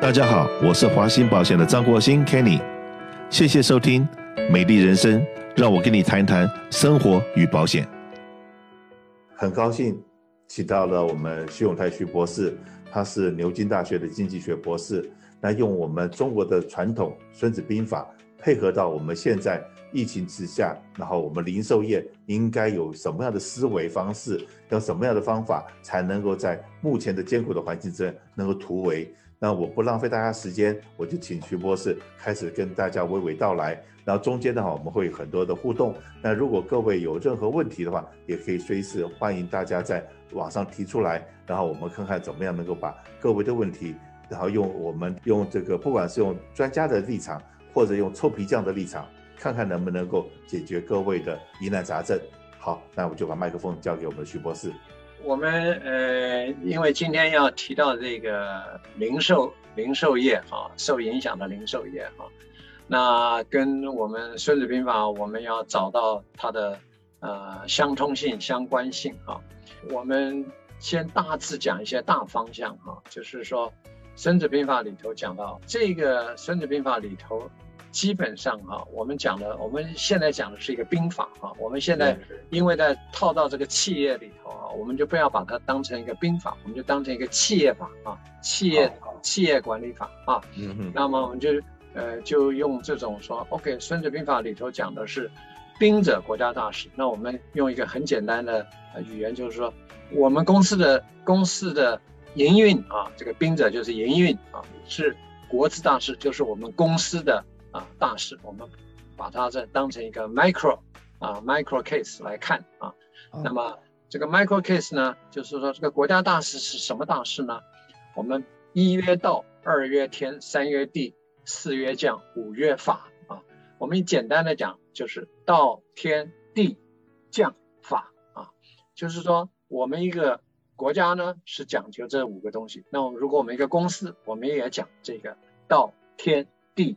大家好，我是华兴保险的张国兴 Kenny，谢谢收听美丽人生，让我跟你谈一谈生活与保险。很高兴请到了我们徐永泰徐博士，他是牛津大学的经济学博士，那用我们中国的传统《孙子兵法》配合到我们现在疫情之下，然后我们零售业应该有什么样的思维方式，用什么样的方法，才能够在目前的艰苦的环境之中能够突围。那我不浪费大家时间，我就请徐博士开始跟大家娓娓道来。然后中间的话，我们会有很多的互动。那如果各位有任何问题的话，也可以随时欢迎大家在网上提出来。然后我们看看怎么样能够把各位的问题，然后用我们用这个，不管是用专家的立场，或者用臭皮匠的立场，看看能不能够解决各位的疑难杂症。好，那我就把麦克风交给我们的徐博士。我们呃，因为今天要提到这个零售零售业哈，受影响的零售业哈，那跟我们《孙子兵法》我们要找到它的呃相通性、相关性哈。我们先大致讲一些大方向哈，就是说《孙子兵法》里头讲到这个《孙子兵法》里头。基本上哈，我们讲的，我们现在讲的是一个兵法哈。我们现在因为在套到这个企业里头啊，我们就不要把它当成一个兵法，我们就当成一个企业法啊，企业企业管理法啊。嗯嗯。那么我们就呃就用这种说，OK，《孙子兵法》里头讲的是兵者国家大事。那我们用一个很简单的语言，就是说我们公司的公司的营运啊，这个兵者就是营运啊，是国之大事，就是我们公司的。啊，大事我们把它这当成一个 micro 啊 micro case 来看啊。哦、那么这个 micro case 呢，就是说这个国家大事是什么大事呢？我们一曰道，二曰天，三曰地，四曰将，五曰法啊。我们简单的讲就是道、天、地、将、法啊。就是说我们一个国家呢是讲究这五个东西。那我们如果我们一个公司，我们也讲这个道、天、地。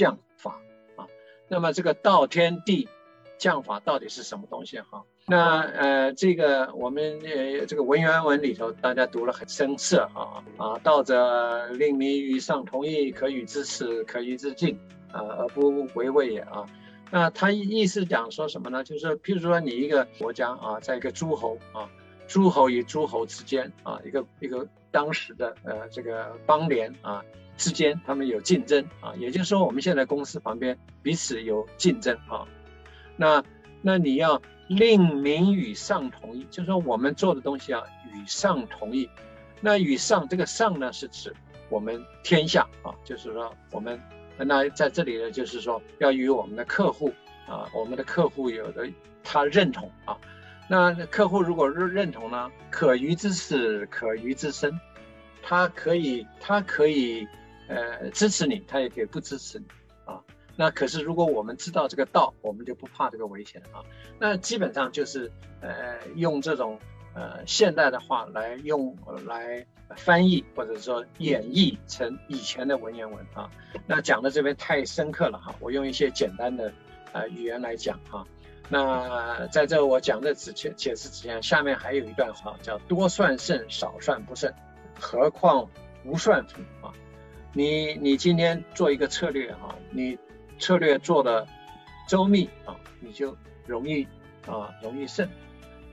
将法啊，那么这个道天地将法到底是什么东西哈？那呃，这个我们呃这个文言文里头大家读了很生涩哈啊，道者令民与上同义，可与之耻，可与之敬啊，而不为畏也啊。那他意思讲说什么呢？就是譬如说你一个国家啊，在一个诸侯啊，诸侯与诸侯之间啊，一个一个当时的呃这个邦联啊。之间他们有竞争啊，也就是说我们现在公司旁边彼此有竞争啊。那那你要令民与上同意，就是说我们做的东西啊与上同意。那与上这个上呢是指我们天下啊，就是说我们那在这里呢就是说要与我们的客户啊，我们的客户有的他认同啊。那客户如果认认同呢，可于之死，可于之生，他可以他可以。呃，支持你，他也可以不支持你啊。那可是如果我们知道这个道，我们就不怕这个危险啊。那基本上就是呃，用这种呃现代的话来用来翻译或者说演绎成以前的文言文啊。那讲的这边太深刻了哈，我用一些简单的呃语言来讲哈。那在这我讲的之前解释之前，下面还有一段话叫多算胜，少算不胜，何况无算乎。你你今天做一个策略哈，你策略做的周密啊，你就容易啊容易胜；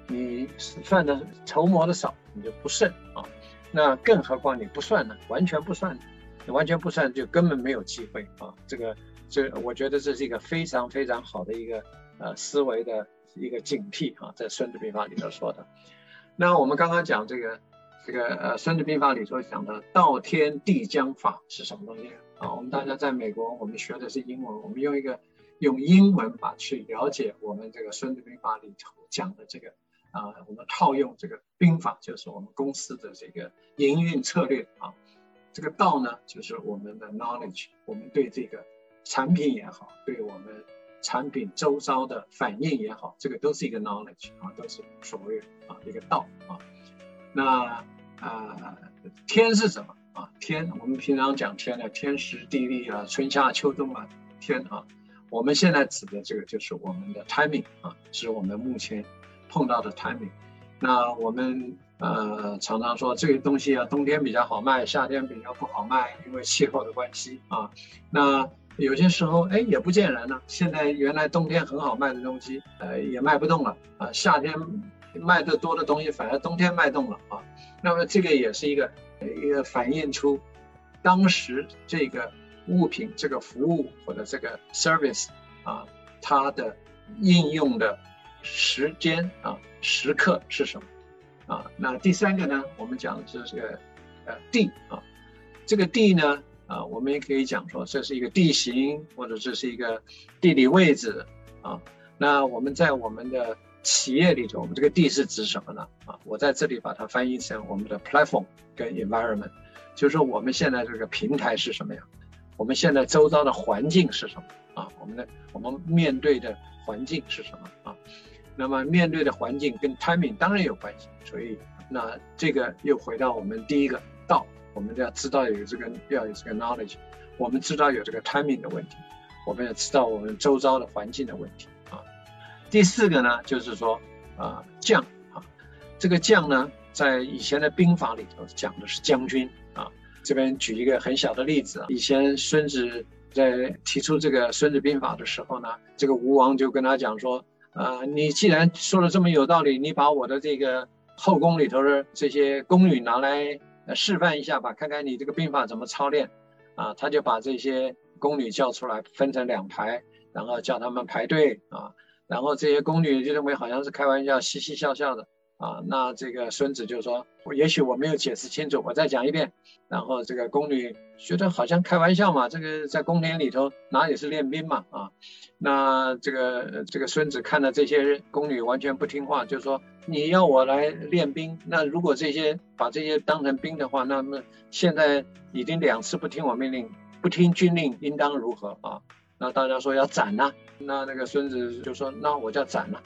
你算的筹谋的少，你就不胜啊。那更何况你不算呢？完全不算，你完全不算就根本没有机会啊。这个这，我觉得这是一个非常非常好的一个呃思维的一个警惕啊，在《孙子兵法》里头说的。那我们刚刚讲这个。这个呃，《孙子兵法》里头讲的道天地将法是什么东西啊？我们大家在美国，我们学的是英文，我们用一个用英文吧去了解我们这个《孙子兵法》里头讲的这个啊，我们套用这个兵法，就是我们公司的这个营运策略啊。这个道呢，就是我们的 knowledge，我们对这个产品也好，对我们产品周遭的反应也好，这个都是一个 knowledge 啊，都是所谓啊一个道啊。那啊、天是什么啊？天，我们平常讲天的天时地利啊，春夏秋冬啊，天啊。我们现在指的这个就是我们的 timing 啊，是我们目前碰到的 timing。那我们呃常常说这个东西啊，冬天比较好卖，夏天比较不好卖，因为气候的关系啊。那有些时候哎也不见人呢。现在原来冬天很好卖的东西，呃也卖不动了啊。夏天卖的多的东西，反而冬天卖动了啊。那么这个也是一个一个反映出当时这个物品、这个服务或者这个 service 啊，它的应用的时间啊时刻是什么啊？那第三个呢，我们讲的是个呃地啊，这个地呢啊，我们也可以讲说这是一个地形或者这是一个地理位置啊。那我们在我们的企业里头，我们这个地是指什么呢？啊，我在这里把它翻译成我们的 platform 跟 environment，就是说我们现在这个平台是什么样，我们现在周遭的环境是什么啊？我们的我们面对的环境是什么啊？那么面对的环境跟 timing 当然有关系，所以那这个又回到我们第一个道，我们要知道有这个要有这个 knowledge，我们知道有这个 timing 的问题，我们要知道我们周遭的环境的问题。第四个呢，就是说，啊、将啊，这个将呢，在以前的兵法里头讲的是将军啊。这边举一个很小的例子啊，以前孙子在提出这个《孙子兵法》的时候呢，这个吴王就跟他讲说，啊、你既然说的这么有道理，你把我的这个后宫里头的这些宫女拿来示范一下吧，看看你这个兵法怎么操练。啊，他就把这些宫女叫出来，分成两排，然后叫他们排队啊。然后这些宫女就认为好像是开玩笑，嘻嘻笑笑的啊。那这个孙子就说：“也许我没有解释清楚，我再讲一遍。”然后这个宫女觉得好像开玩笑嘛，这个在宫廷里头哪里是练兵嘛啊？那这个这个孙子看到这些宫女完全不听话，就说：“你要我来练兵，那如果这些把这些当成兵的话，那么现在已经两次不听我命令，不听军令，应当如何啊？”那大家说要斩呐、那那个孙子就说：“那我就要斩了，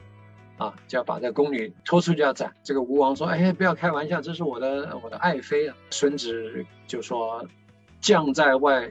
啊，就要把这宫女拖出去要斩。”这个吴王说：“哎，不要开玩笑，这是我的我的爱妃啊。”孙子就说：“将在外，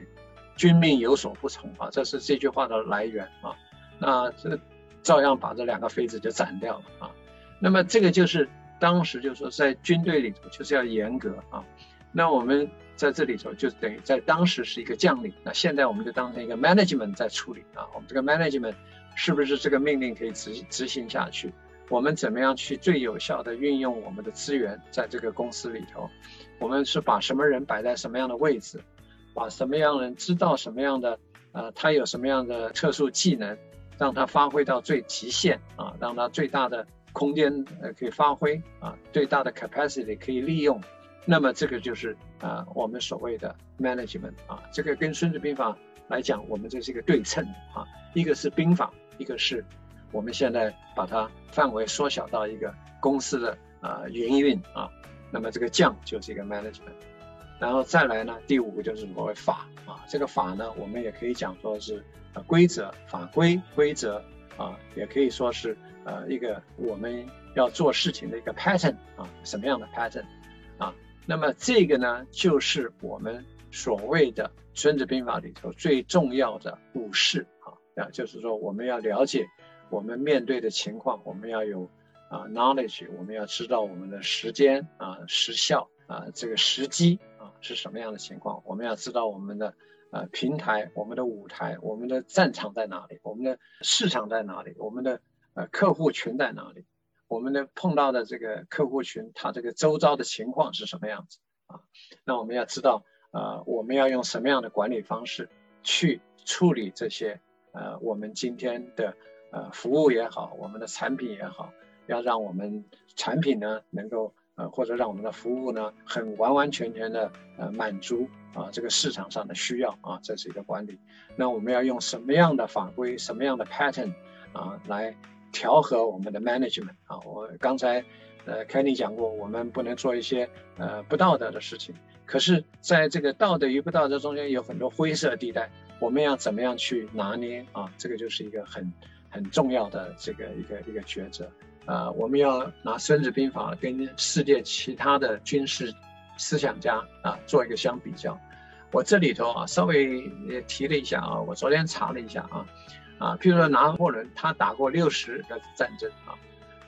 君命有所不从啊。”这是这句话的来源啊。那这照样把这两个妃子就斩掉了啊。那么这个就是当时就是说在军队里头就是要严格啊。那我们。在这里头就等于在当时是一个将领，那现在我们就当成一个 management 在处理啊。我们这个 management 是不是这个命令可以执执行下去？我们怎么样去最有效的运用我们的资源在这个公司里头？我们是把什么人摆在什么样的位置？把什么样人知道什么样的呃，他有什么样的特殊技能，让他发挥到最极限啊，让他最大的空间呃可以发挥啊，最大的 capacity 可以利用。那么这个就是啊、呃，我们所谓的 management 啊，这个跟《孙子兵法》来讲，我们这是一个对称啊，一个是兵法，一个是我们现在把它范围缩小到一个公司的啊营运啊。那么这个将就是一个 management，然后再来呢，第五个就是所谓法啊，这个法呢，我们也可以讲说是呃规则、法规、规则啊，也可以说是呃一个我们要做事情的一个 pattern 啊，什么样的 pattern 啊？那么这个呢，就是我们所谓的《孙子兵法》里头最重要的五事啊，啊，就是说我们要了解我们面对的情况，我们要有啊 knowledge，我们要知道我们的时间啊时效啊这个时机啊是什么样的情况，我们要知道我们的呃平台、我们的舞台、我们的战场在哪里，我们的市场在哪里，我们的呃客户群在哪里。我们的碰到的这个客户群，他这个周遭的情况是什么样子啊？那我们要知道，呃，我们要用什么样的管理方式去处理这些，呃，我们今天的呃服务也好，我们的产品也好，要让我们产品呢能够呃或者让我们的服务呢很完完全全的呃满足啊这个市场上的需要啊，这是一个管理。那我们要用什么样的法规，什么样的 pattern 啊来？调和我们的 management 啊，我刚才呃 Kenny 讲过，我们不能做一些呃不道德的事情。可是，在这个道德与不道德中间有很多灰色地带，我们要怎么样去拿捏啊？这个就是一个很很重要的这个一个一个抉择啊。我们要拿《孙子兵法》跟世界其他的军事思想家啊做一个相比较。我这里头啊稍微也提了一下啊，我昨天查了一下啊。啊，譬如说拿破仑，他打过六十个战争啊，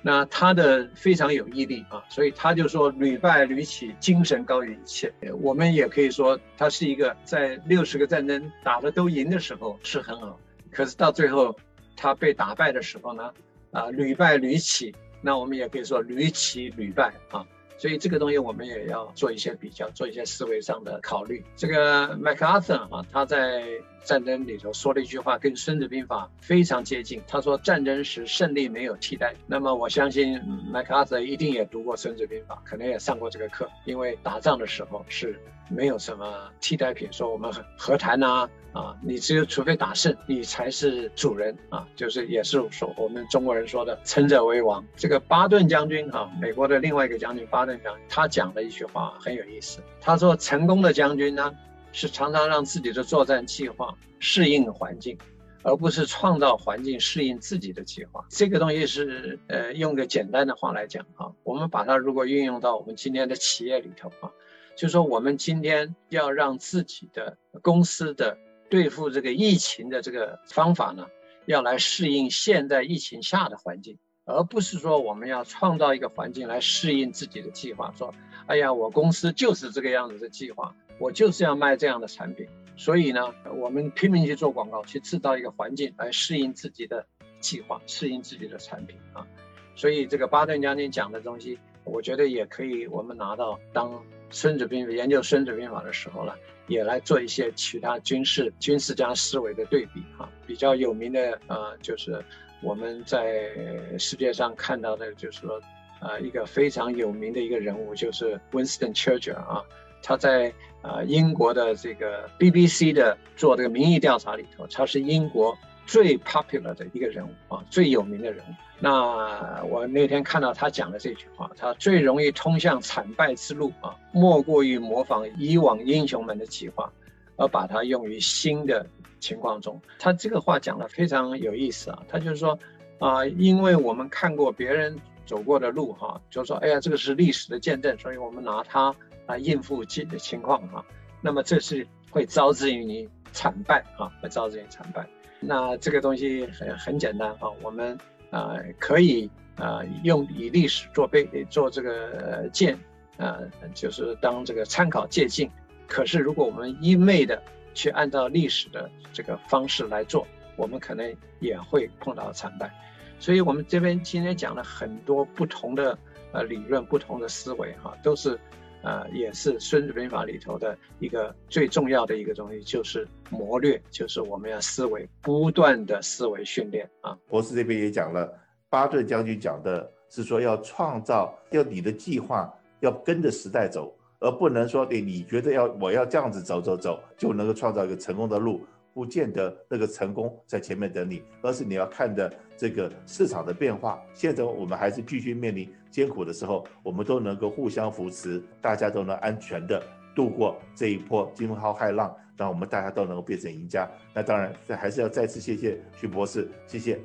那他的非常有毅力啊，所以他就说屡败屡起，精神高于一切。我们也可以说他是一个在六十个战争打得都赢的时候是很好，可是到最后他被打败的时候呢，啊屡败屡起，那我们也可以说屡起屡败啊。所以这个东西我们也要做一些比较，做一些思维上的考虑。这个麦克阿瑟啊，他在战争里头说了一句话，跟《孙子兵法》非常接近。他说：“战争时胜利没有替代。”那么我相信麦克阿瑟一定也读过《孙子兵法》，可能也上过这个课，因为打仗的时候是。没有什么替代品，说我们和谈呐，啊，你只有除非打胜，你才是主人啊，就是也是说我们中国人说的“成者为王”。这个巴顿将军哈，美国的另外一个将军巴顿将军，他讲了一句话很有意思，他说：“成功的将军呢，是常常让自己的作战计划适应环境，而不是创造环境适应自己的计划。”这个东西是呃，用个简单的话来讲啊，我们把它如果运用到我们今天的企业里头啊。就说，我们今天要让自己的公司的对付这个疫情的这个方法呢，要来适应现在疫情下的环境，而不是说我们要创造一个环境来适应自己的计划。说，哎呀，我公司就是这个样子的计划，我就是要卖这样的产品，所以呢，我们拼命去做广告，去制造一个环境来适应自己的计划，适应自己的产品啊。所以这个巴顿将军讲的东西，我觉得也可以，我们拿到当。孙子兵法研究孙子兵法的时候呢，也来做一些其他军事军事家思维的对比哈。比较有名的呃，就是我们在世界上看到的，就是说呃，一个非常有名的一个人物，就是 Winston Churchill 啊。他在呃英国的这个 BBC 的做这个民意调查里头，他是英国最 popular 的一个人物啊，最有名的人物。那我那天看到他讲的这句话，他最容易通向惨败之路啊，莫过于模仿以往英雄们的计划，而把它用于新的情况中。他这个话讲得非常有意思啊，他就是说啊，因为我们看过别人走过的路哈，就说，哎呀，这个是历史的见证，所以我们拿它啊应付情的情况哈。那么这是会招致于你惨败啊，会招致于惨败。那这个东西很很简单哈，我们。啊、可以啊、用以历史做背做这个鉴，啊、呃，就是当这个参考借鉴。可是，如果我们一味的去按照历史的这个方式来做，我们可能也会碰到惨败。所以，我们这边今天讲了很多不同的呃理论、不同的思维，哈，都是。呃，也是《孙子兵法》里头的一个最重要的一个东西，就是谋略，就是我们要思维，不断的思维训练啊。博士这边也讲了，巴顿将军讲的是说要创造，要你的计划要跟着时代走，而不能说，哎，你觉得要我要这样子走走走，就能够创造一个成功的路。不见得那个成功在前面等你，而是你要看的这个市场的变化。现在我们还是继续面临艰苦的时候，我们都能够互相扶持，大家都能安全的度过这一波惊涛骇浪，让我们大家都能够变成赢家。那当然，这还是要再次谢谢徐博士，谢谢。